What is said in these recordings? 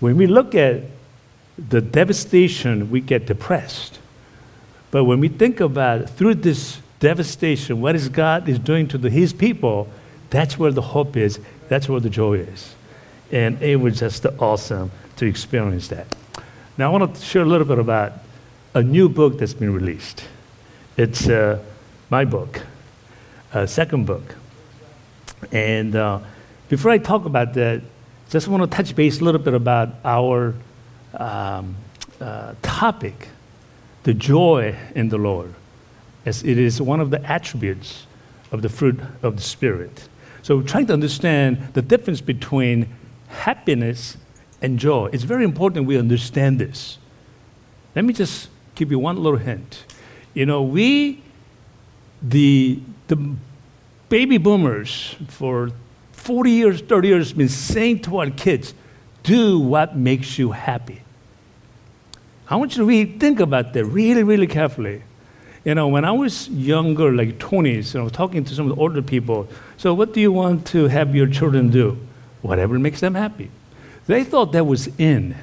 when we look at the devastation, we get depressed. But when we think about through this devastation, what is God is doing to the, His people, that's where the hope is. That's where the joy is. And it was just awesome to experience that. Now, I want to share a little bit about a new book that's been released. It's uh, my book, uh, second book. And uh, before I talk about that, just want to touch base a little bit about our um, uh, topic, the joy in the Lord, as it is one of the attributes of the fruit of the Spirit. So we're trying to understand the difference between happiness and joy. It's very important we understand this. Let me just give you one little hint. You know, we, the, the baby boomers, for 40 years, 30 years, been saying to our kids, do what makes you happy. I want you to really think about that really, really carefully. You know, when I was younger, like 20s, and I was talking to some of the older people, so what do you want to have your children do? Whatever makes them happy. They thought that was in.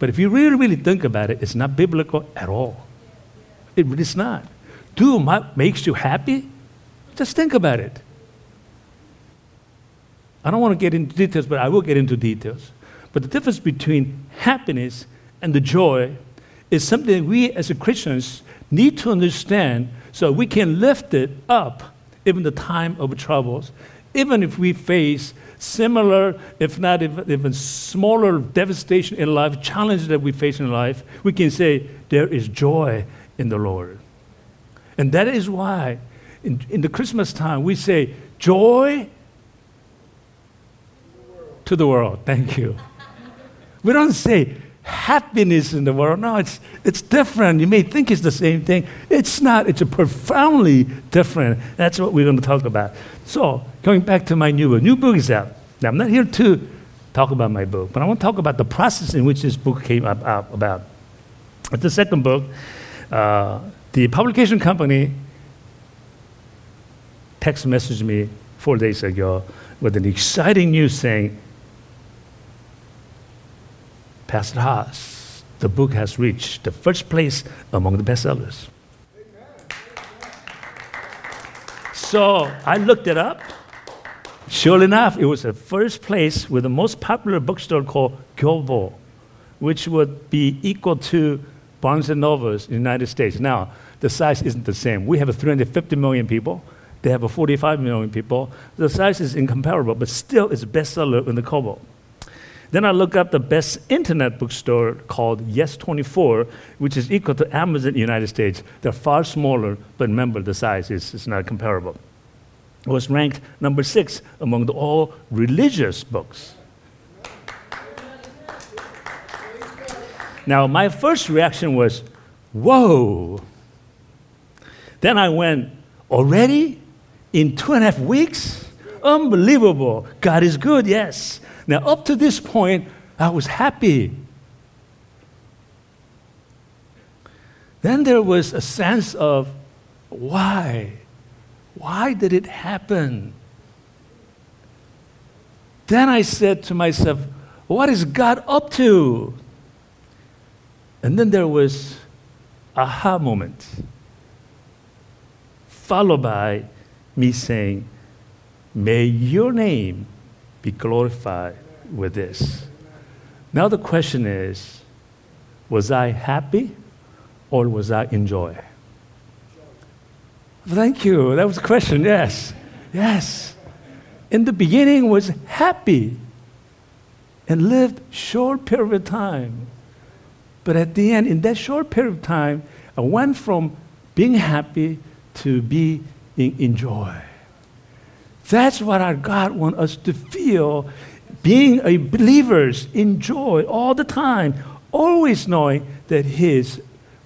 But if you really, really think about it, it's not biblical at all. It, it's not. Do what makes you happy? Just think about it. I don't want to get into details, but I will get into details. But the difference between happiness and the joy is something we as Christians need to understand so we can lift it up even the time of troubles, even if we face similar, if not even smaller devastation in life, challenges that we face in life, we can say there is joy in the Lord. And that is why in, in the Christmas time we say joy to the world. Thank you. We don't say happiness in the world. No, it's, it's different. You may think it's the same thing. It's not. It's a profoundly different. That's what we're going to talk about. So, going back to my new book. New book is out. Now, I'm not here to talk about my book, but I want to talk about the process in which this book came up, up about. It's the second book. Uh, the publication company text messaged me four days ago with an exciting news saying Pastor Haas, the book has reached the first place among the bestsellers. So I looked it up. Sure enough, it was the first place with the most popular bookstore called Kyobo, which would be equal to Barnes and Nobles in the United States. Now, the size isn't the same. We have a 350 million people. They have a 45 million people. The size is incomparable, but still it's a bestseller in the Kyobo. Then I look up the best internet bookstore called Yes24, which is equal to Amazon United States. They're far smaller, but remember the size is, is not comparable. It was ranked number six among the all religious books. Now, my first reaction was, whoa. Then I went, already? In two and a half weeks? Unbelievable. God is good, yes. Now, up to this point, I was happy. Then there was a sense of why? Why did it happen? Then I said to myself, what is God up to? And then there was aha moment, followed by me saying, May your name be glorified with this. Now the question is was I happy or was I in joy? Thank you. That was the question. Yes. Yes. In the beginning was happy and lived short period of time. But at the end, in that short period of time, I went from being happy to being in joy. That's what our God wants us to feel. Being a believers in joy all the time, always knowing that He's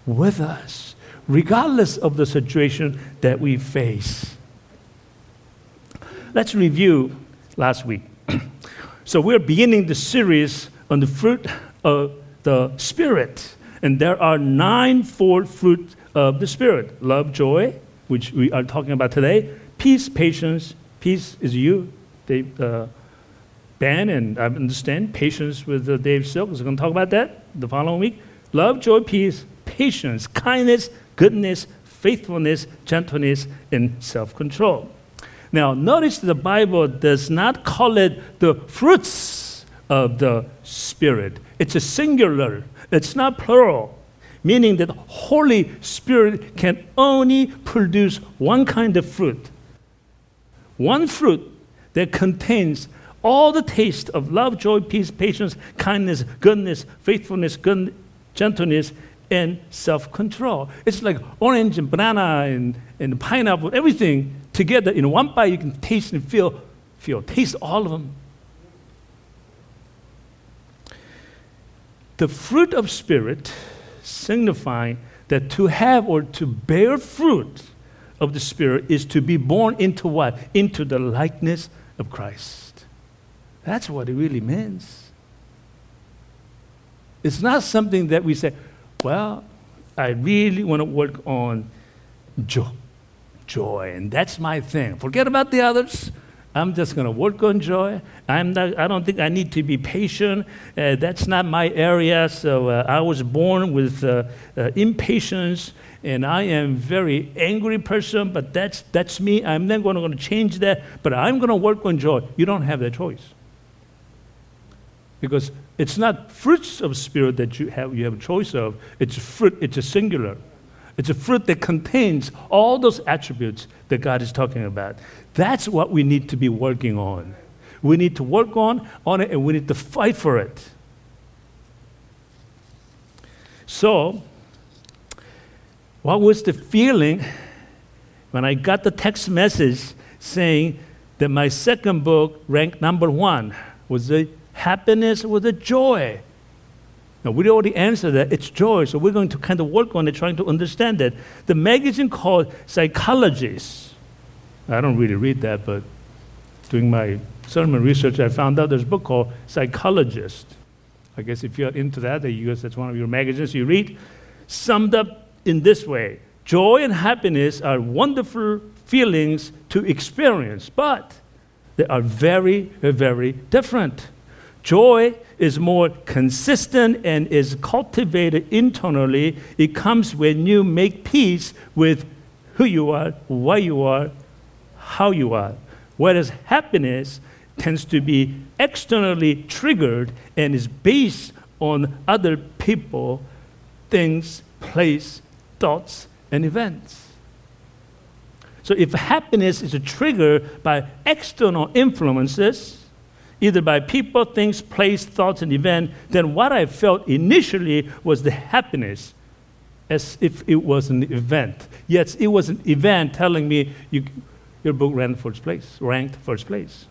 with us, regardless of the situation that we face. Let's review last week. so we're beginning the series on the fruit of the Spirit. And there are nine four fruit of the Spirit love, joy, which we are talking about today, peace, patience, Peace is you, Dave, uh, Ben and I understand patience with uh, Dave Silk. We're going to talk about that the following week. Love, joy, peace, patience, kindness, goodness, faithfulness, gentleness, and self control. Now, notice the Bible does not call it the fruits of the Spirit, it's a singular, it's not plural. Meaning that Holy Spirit can only produce one kind of fruit. One fruit that contains all the taste of love, joy, peace, patience, kindness, goodness, faithfulness, good, gentleness, and self control. It's like orange and banana and, and pineapple, everything together in one bite. You can taste and feel, feel, taste all of them. The fruit of Spirit signifying that to have or to bear fruit of the Spirit is to be born into what? Into the likeness of Christ. That's what it really means. It's not something that we say, well, I really want to work on joy, joy, and that's my thing. Forget about the others. I'm just going to work on joy. I'm not, I don't think I need to be patient. Uh, that's not my area. So uh, I was born with uh, uh impatience, and I am very angry person. But that's that's me. I'm not going to change that. But I'm going to work on joy. You don't have that choice because it's not fruits of spirit that you have you have a choice of. It's fruit. It's a singular. It's a fruit that contains all those attributes that God is talking about. That's what we need to be working on. We need to work on, on it and we need to fight for it. So, what was the feeling when I got the text message saying that my second book ranked number one? Was it happiness? Was it joy? Now, we already answered that. It's joy. So we're going to kind of work on it, trying to understand it. The magazine called Psychologist. I don't really read that, but doing my sermon research, I found out there's a book called Psychologist. I guess if you're into that, you guess that's one of your magazines you read, summed up in this way Joy and happiness are wonderful feelings to experience, but they are very, very different. Joy is more consistent and is cultivated internally. It comes when you make peace with who you are, why you are, how you are. Whereas happiness tends to be externally triggered and is based on other people, things, place, thoughts, and events. So if happiness is triggered by external influences, either by people, things, place, thoughts, and event, then what I felt initially was the happiness as if it was an event. Yes, it was an event telling me you, your book ranked first place, ranked first place.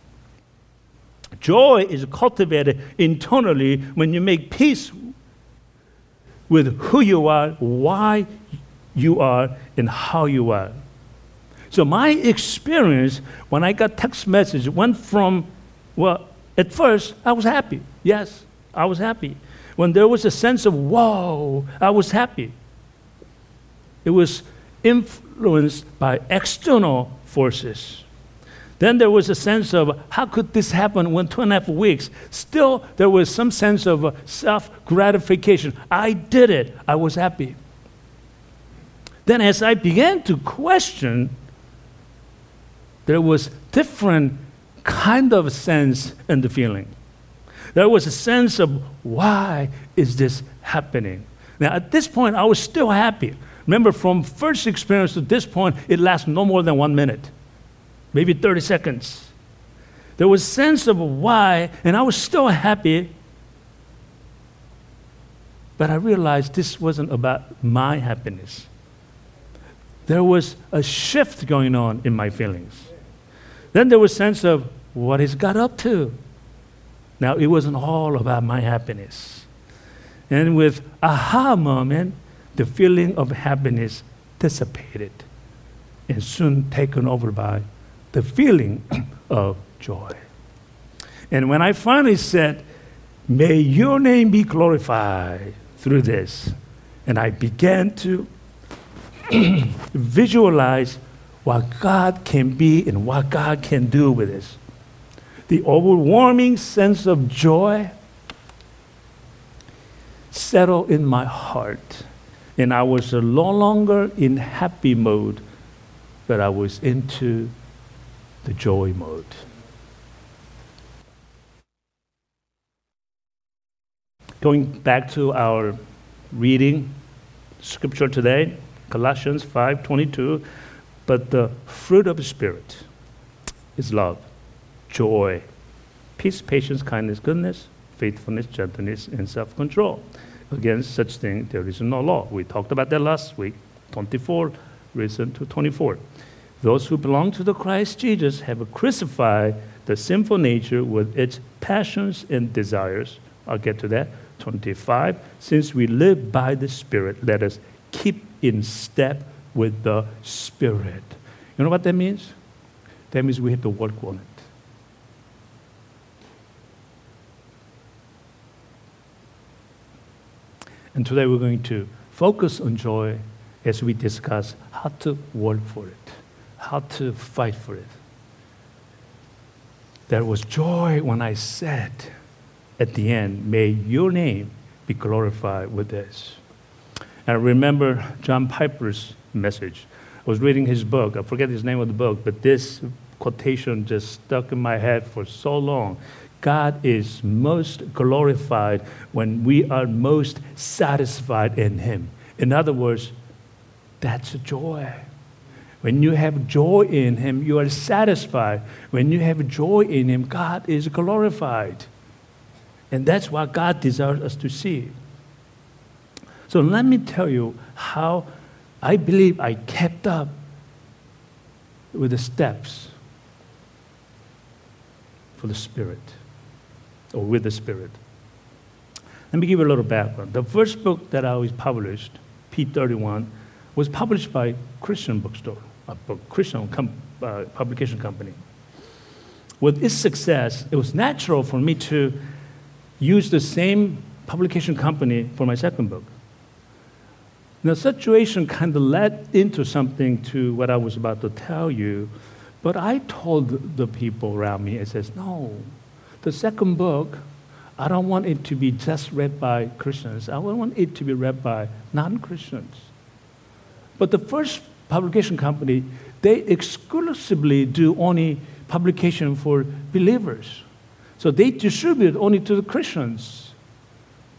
Joy is cultivated internally when you make peace with who you are, why you are, and how you are. So my experience when I got text message went from, well, at first, I was happy. Yes, I was happy. When there was a sense of, whoa, I was happy. It was influenced by external forces. Then there was a sense of, how could this happen when two and a half weeks? Still, there was some sense of uh, self gratification. I did it, I was happy. Then, as I began to question, there was different kind of sense and the feeling. There was a sense of why is this happening? Now, at this point, I was still happy. Remember, from first experience to this point, it lasts no more than one minute, maybe 30 seconds. There was sense of why, and I was still happy. But I realized this wasn't about my happiness. There was a shift going on in my feelings. Then there was sense of what is got up to? Now, it wasn't all about my happiness. And with aha moment, the feeling of happiness dissipated and soon taken over by the feeling of joy. And when I finally said, May your name be glorified through this, and I began to visualize what God can be and what God can do with this. the overwhelming sense of joy settled in my heart. And I was no longer in happy mode, but I was into the joy mode. Going back to our reading scripture today, Colossians 5:22, but the fruit of the spirit is love, joy, peace, patience, kindness, goodness, faithfulness, gentleness, and self-control. Against such thing there is no law. We talked about that last week, 24, reason to 24. Those who belong to the Christ Jesus have crucified the sinful nature with its passions and desires. I'll get to that. 25. Since we live by the Spirit, let us keep in step with the Spirit. You know what that means? That means we have to work on it. And today we're going to focus on joy as we discuss how to work for it, how to fight for it. There was joy when I said at the end, May your name be glorified with this. And I remember John Piper's message. I was reading his book. I forget his name of the book, but this quotation just stuck in my head for so long. God is most glorified when we are most satisfied in Him. In other words, that's joy. When you have joy in Him, you are satisfied. When you have joy in Him, God is glorified. And that's what God desires us to see. So let me tell you how I believe I kept up with the steps for the Spirit or with the Spirit. Let me give you a little background. The first book that I was published, P31, was published by Christian bookstore, a Christian com- uh, publication company. With its success, it was natural for me to use the same publication company for my second book. The situation kind of led into something to what I was about to tell you, but I told the people around me, I says, no, the second book, I don't want it to be just read by Christians. I want it to be read by non-Christians. But the first publication company, they exclusively do only publication for believers. So they distribute only to the Christians.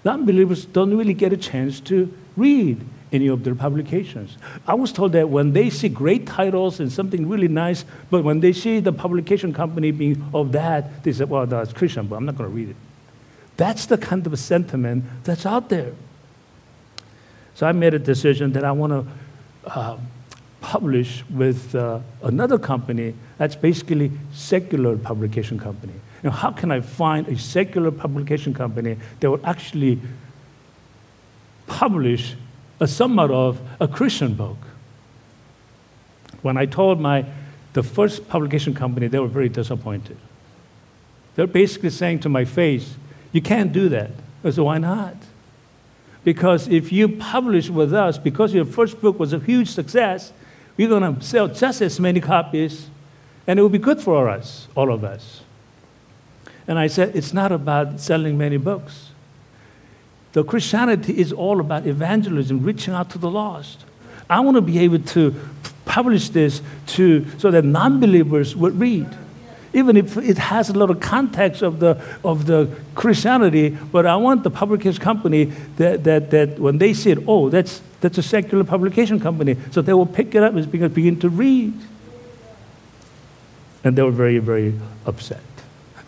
Non believers don't really get a chance to read any of their publications. I was told that when they see great titles and something really nice, but when they see the publication company being of that, they say, well, that's Christian, but I'm not going to read it. That's the kind of sentiment that's out there. So I made a decision that I want to uh, publish with uh, another company that's basically secular publication company. Now, how can I find a secular publication company that will actually publish a somewhat of a Christian book? When I told my the first publication company, they were very disappointed. They're basically saying to my face, "You can't do that." I said, "Why not?" Because if you publish with us, because your first book was a huge success, we're going to sell just as many copies, and it will be good for us, all of us. And I said, it's not about selling many books. The Christianity is all about evangelism, reaching out to the lost. I want to be able to publish this to, so that non believers would read. Even if it has a little context of the, of the Christianity, but I want the publication company that, that, that when they see it, oh, that's, that's a secular publication company. So they will pick it up and begin to read. And they were very, very upset.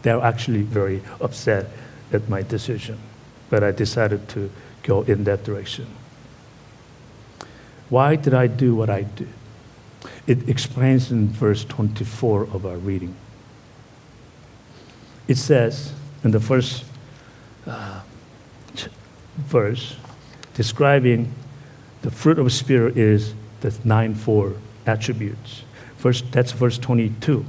They were actually very upset at my decision. But I decided to go in that direction. Why did I do what I did? It explains in verse 24 of our reading. It says in the first uh, verse, describing the fruit of the Spirit is the nine four attributes. First, that's verse 22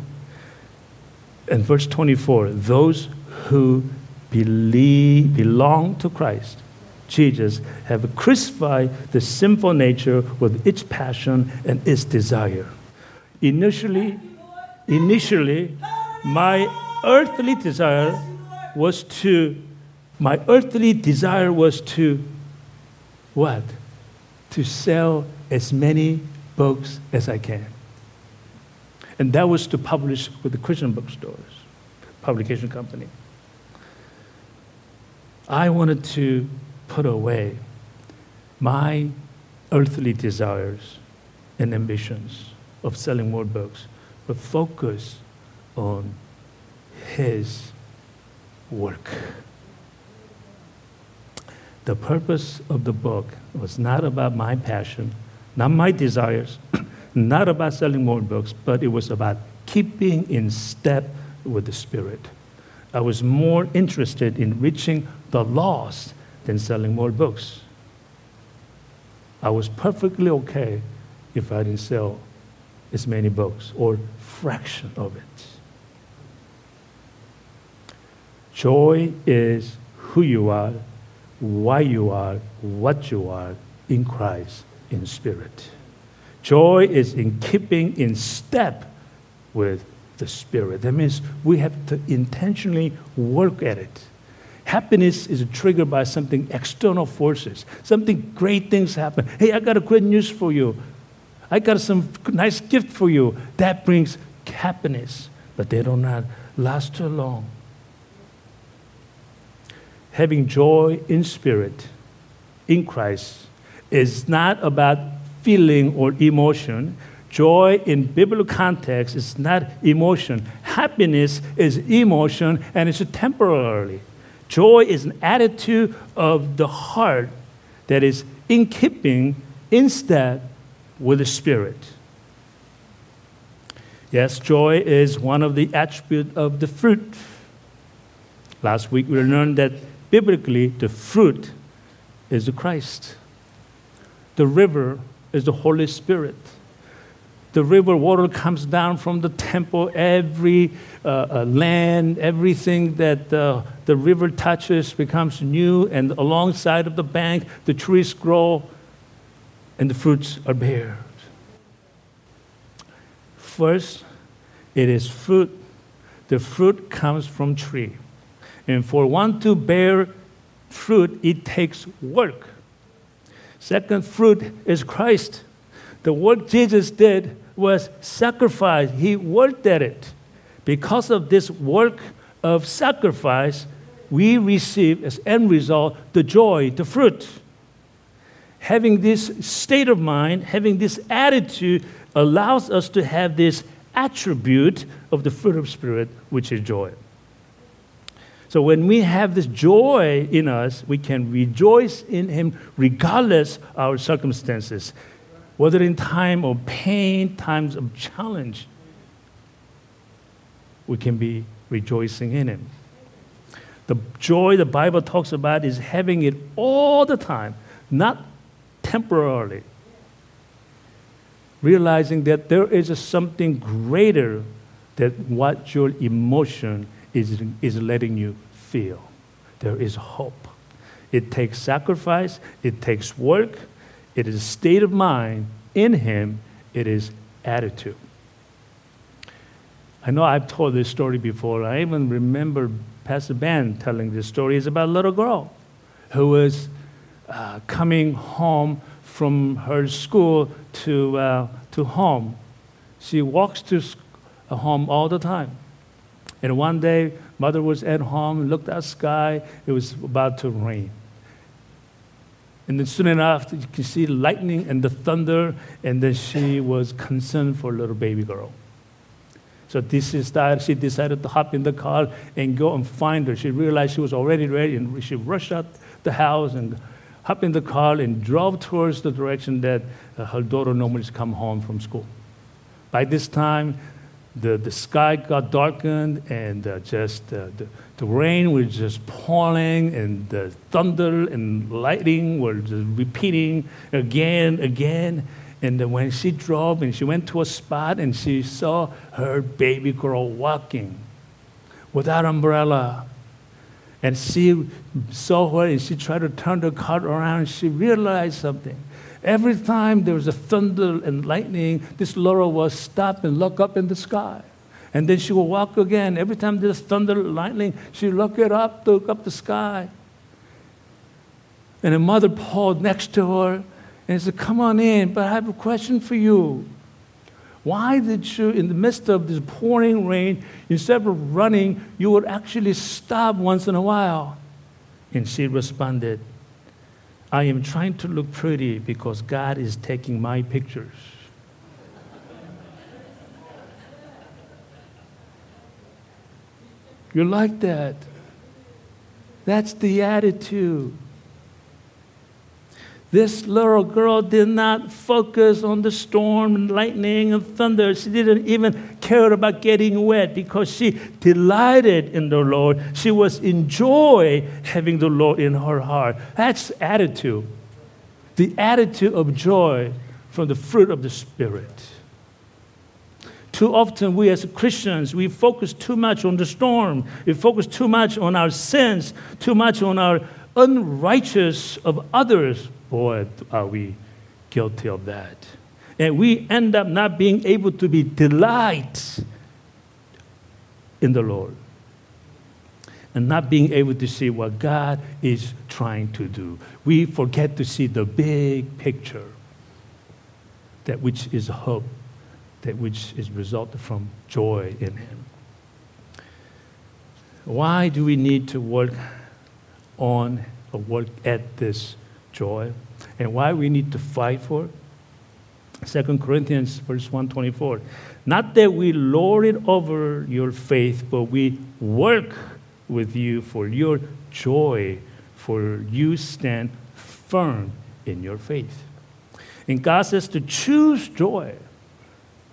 and verse 24 those who believe, belong to Christ, Jesus, have crucified the sinful nature with its passion and its desire. Initially, initially, my earthly desire was to, my earthly desire was to, what? To sell as many books as I can. And that was to publish with the Christian bookstores, publication company. I wanted to put away my earthly desires and ambitions of selling more books, but focus on His work. The purpose of the book was not about my passion, not my desires, not about selling more books, but it was about keeping in step with the Spirit. I was more interested in reaching the loss than selling more books. I was perfectly okay if I didn't sell as many books or fraction of it. Joy is who you are, why you are, what you are in Christ in spirit. Joy is in keeping in step with the Spirit. That means we have to intentionally work at it. Happiness is triggered by something external forces. Something great things happen. Hey, I got a great news for you. I got some nice gift for you. That brings happiness, but they do not last too long. Having joy in spirit in Christ is not about feeling or emotion. Joy in biblical context is not emotion. Happiness is emotion and it's temporarily. Joy is an attitude of the heart that is in keeping, instead with the Spirit. Yes, joy is one of the attributes of the fruit. Last week we learned that biblically the fruit is the Christ. The river is the Holy Spirit. The river water comes down from the temple. Every uh, uh, land, everything that uh, the river touches becomes new, and alongside of the bank, the trees grow and the fruits are bared. First, it is fruit. The fruit comes from tree. And for one to bear fruit, it takes work. Second fruit is Christ. The work Jesus did was sacrifice. He worked at it. Because of this work of sacrifice, we receive as end result the joy, the fruit. Having this state of mind, having this attitude, allows us to have this attribute of the fruit of Spirit, which is joy. So when we have this joy in us, we can rejoice in Him regardless our circumstances, whether in time of pain, times of challenge. We can be rejoicing in Him. The joy the Bible talks about is having it all the time, not temporarily. Realizing that there is something greater than what your emotion is, is letting you feel. There is hope. It takes sacrifice, it takes work, it is a state of mind in Him, it is attitude. I know I've told this story before. I even remember Pastor Ben telling this story. It's about a little girl who was uh, coming home from her school to, uh, to home. She walks to home all the time. And one day, mother was at home, looked at sky, it was about to rain. And then soon enough, you can see lightning and the thunder, and then she was concerned for little baby girl. So this is that. She decided to hop in the car and go and find her. She realized she was already ready, and she rushed out the house and hopped in the car and drove towards the direction that her daughter normally come home from school. By this time, the, the sky got darkened and uh, just uh, the, the rain was just pouring and the thunder and lightning were just repeating again, again. And when she drove and she went to a spot and she saw her baby girl walking without umbrella. And she saw her and she tried to turn the car around and she realized something. Every time there was a thunder and lightning, this Laura was stop and look up in the sky. And then she will walk again. Every time there's thunder, and lightning, she look it up, look up the sky. And her mother paused next to her and said, Come on in, but I have a question for you. Why did you, in the midst of this pouring rain, instead of running, you would actually stop once in a while? And she responded, I am trying to look pretty because God is taking my pictures. You're like that? That's the attitude. This little girl did not focus on the storm and lightning and thunder. She didn't even care about getting wet because she delighted in the Lord. She was enjoy having the Lord in her heart. That's attitude. The attitude of joy from the fruit of the Spirit. Too often, we as Christians, we focus too much on the storm. We focus too much on our sins, too much on our unrighteous of others Boy, are we guilty of that. And we end up not being able to be delight in the Lord and not being able to see what God is trying to do. We forget to see the big picture, that which is hope, that which is resulted from joy in Him. Why do we need to work on or work at this joy and why we need to fight for it. 2 Corinthians verse 124. Not that we lord it over your faith, but we work with you for your joy, for you stand firm in your faith. And God says to choose joy.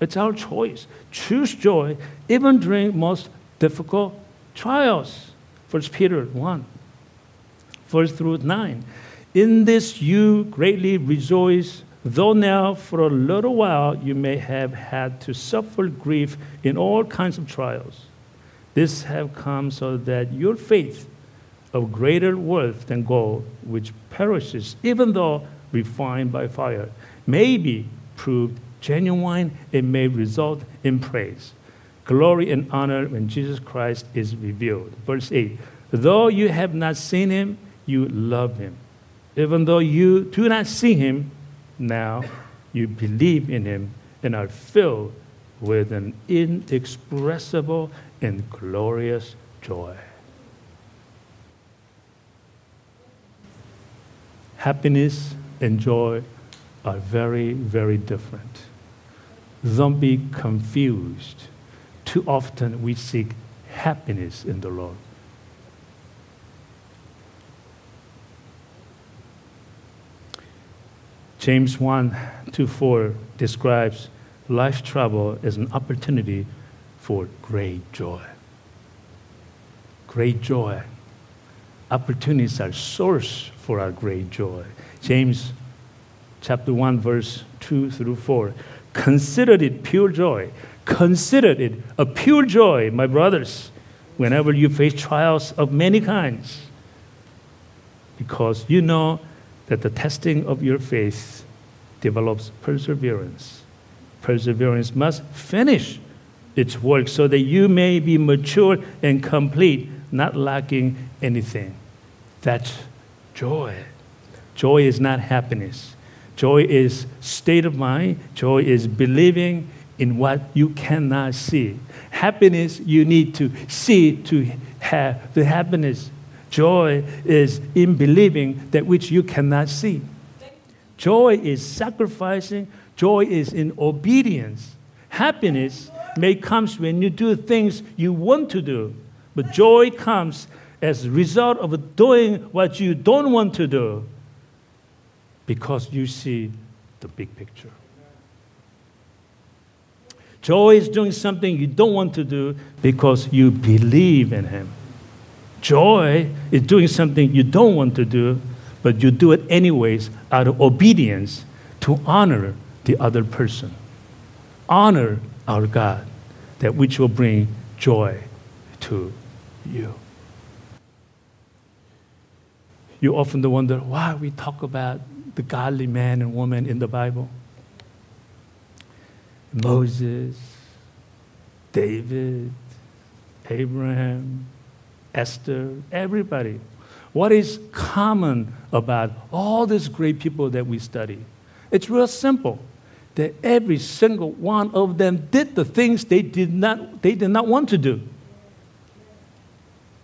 It's our choice. Choose joy even during most difficult trials. First Peter 1, verse through 9. In this you greatly rejoice, though now for a little while you may have had to suffer grief in all kinds of trials. This have come so that your faith of greater worth than gold, which perishes even though refined by fire, may be proved genuine and may result in praise, glory, and honor when Jesus Christ is revealed. Verse 8 Though you have not seen him, you love him even though you do not see him now, you believe in him and are filled with an inexpressible and glorious joy. Happiness and joy are very, very different. Don't be confused. Too often we seek happiness in the Lord. James 1 2 4 describes life trouble as an opportunity for great joy. Great joy. Opportunities are source for our great joy. James chapter 1 verse 2 through 4. Consider it pure joy. Consider it a pure joy, my brothers, whenever you face trials of many kinds. Because you know that the testing of your faith develops perseverance. Perseverance must finish its work so that you may be mature and complete, not lacking anything. That's joy. Joy is not happiness. Joy is state of mind. Joy is believing in what you cannot see. Happiness you need to see to have the happiness Joy is in believing that which you cannot see. Joy is sacrificing, joy is in obedience. Happiness may come when you do things you want to do, but joy comes as a result of doing what you don't want to do because you see the big picture. Joy is doing something you don't want to do because you believe in Him. Joy is doing something you don't want to do, but you do it anyways out of obedience to honor the other person. Honor our God, that which will bring joy to you. You often wonder why we talk about the godly man and woman in the Bible. Moses, David, Abraham, Esther, everybody. What is common about all these great people that we study? It's real simple. That every single one of them did the things they did not, they did not want to do.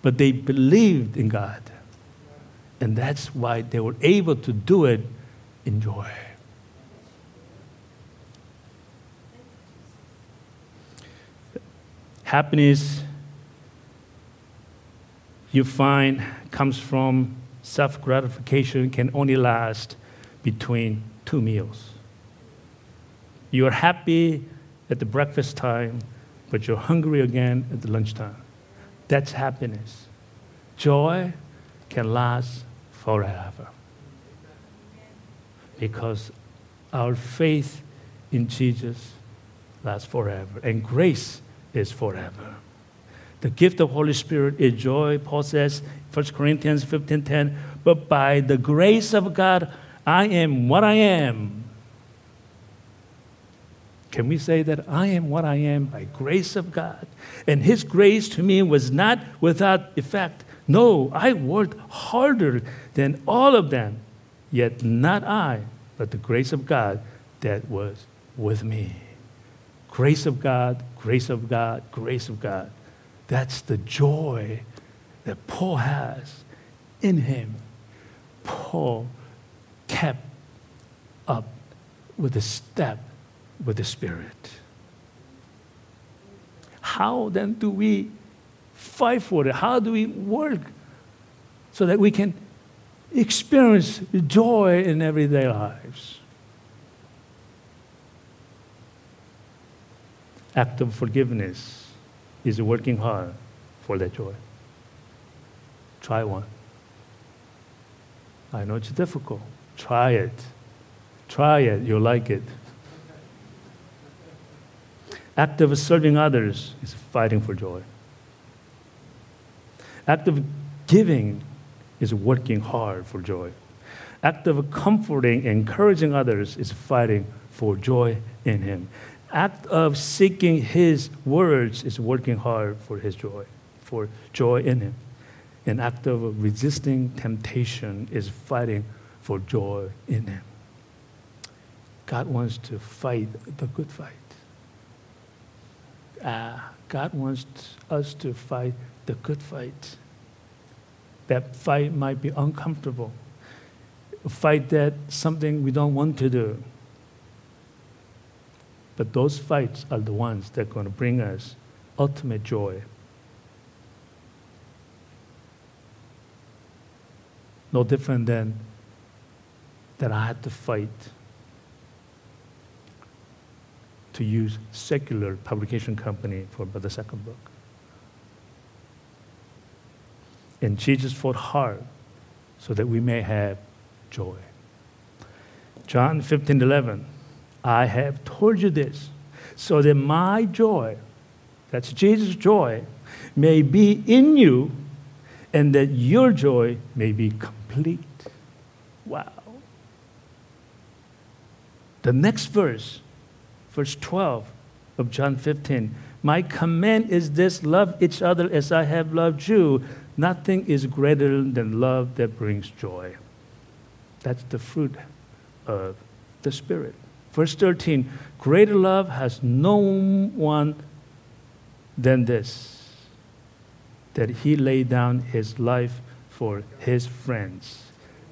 But they believed in God. And that's why they were able to do it in joy. Happiness, you find, comes from self gratification, can only last between two meals. You are happy at the breakfast time, but you're hungry again at the lunchtime. That's happiness. Joy can last forever because our faith in Jesus lasts forever, and grace is forever. The gift of Holy Spirit is joy, Paul says, 1 Corinthians 15:10, but by the grace of God, I am what I am. Can we say that I am what I am by grace of God? And his grace to me was not without effect. No, I worked harder than all of them, yet not I, but the grace of God that was with me. Grace of God, grace of God, grace of God. That's the joy that Paul has in him. Paul kept up with the step with the Spirit. How then do we fight for it? How do we work so that we can experience joy in everyday lives? act of forgiveness is working hard for that joy. Try one. I know it's difficult. Try it. Try it. You'll like it. Act of serving others is fighting for joy. Act of giving is working hard for joy. Act of comforting, encouraging others is fighting for joy in Him act of seeking his words is working hard for his joy, for joy in him. An act of resisting temptation is fighting for joy in him. God wants to fight the good fight. Ah, God wants us to fight the good fight. That fight might be uncomfortable. A fight that something we don't want to do but those fights are the ones that are going to bring us ultimate joy. No different than that I had to fight to use secular publication company for the second book. And Jesus fought hard so that we may have joy. John 15, 11. I have told you this so that my joy, that's Jesus' joy, may be in you and that your joy may be complete. Wow. The next verse, verse 12 of John 15 My command is this love each other as I have loved you. Nothing is greater than love that brings joy. That's the fruit of the Spirit. Verse 13 Greater love has no one than this, that he laid down his life for his friends.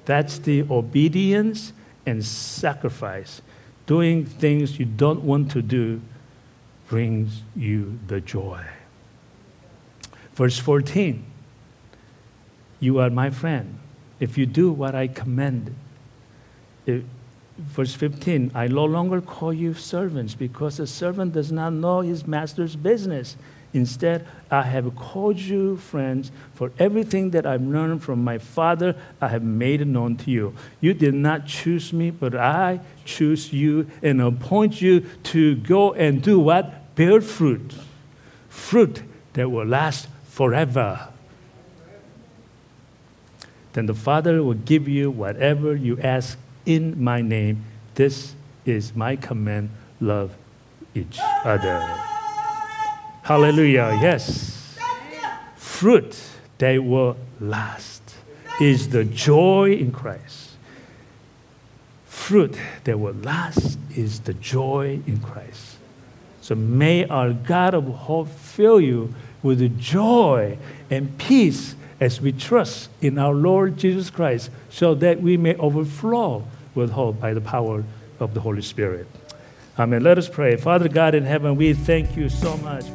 That's the obedience and sacrifice. Doing things you don't want to do brings you the joy. Verse 14 You are my friend if you do what I command. Verse 15 I no longer call you servants because a servant does not know his master's business. Instead, I have called you friends, for everything that I've learned from my Father, I have made known to you. You did not choose me, but I choose you and appoint you to go and do what? Bear fruit. Fruit that will last forever. Then the Father will give you whatever you ask in my name. This is my command love each other. Hallelujah. Yes. Fruit that will last is the joy in Christ. Fruit that will last is the joy in Christ. So may our God of hope fill you with joy and peace as we trust in our Lord Jesus Christ, so that we may overflow with hope by the power of the Holy Spirit. Amen. Let us pray. Father God in heaven, we thank you so much.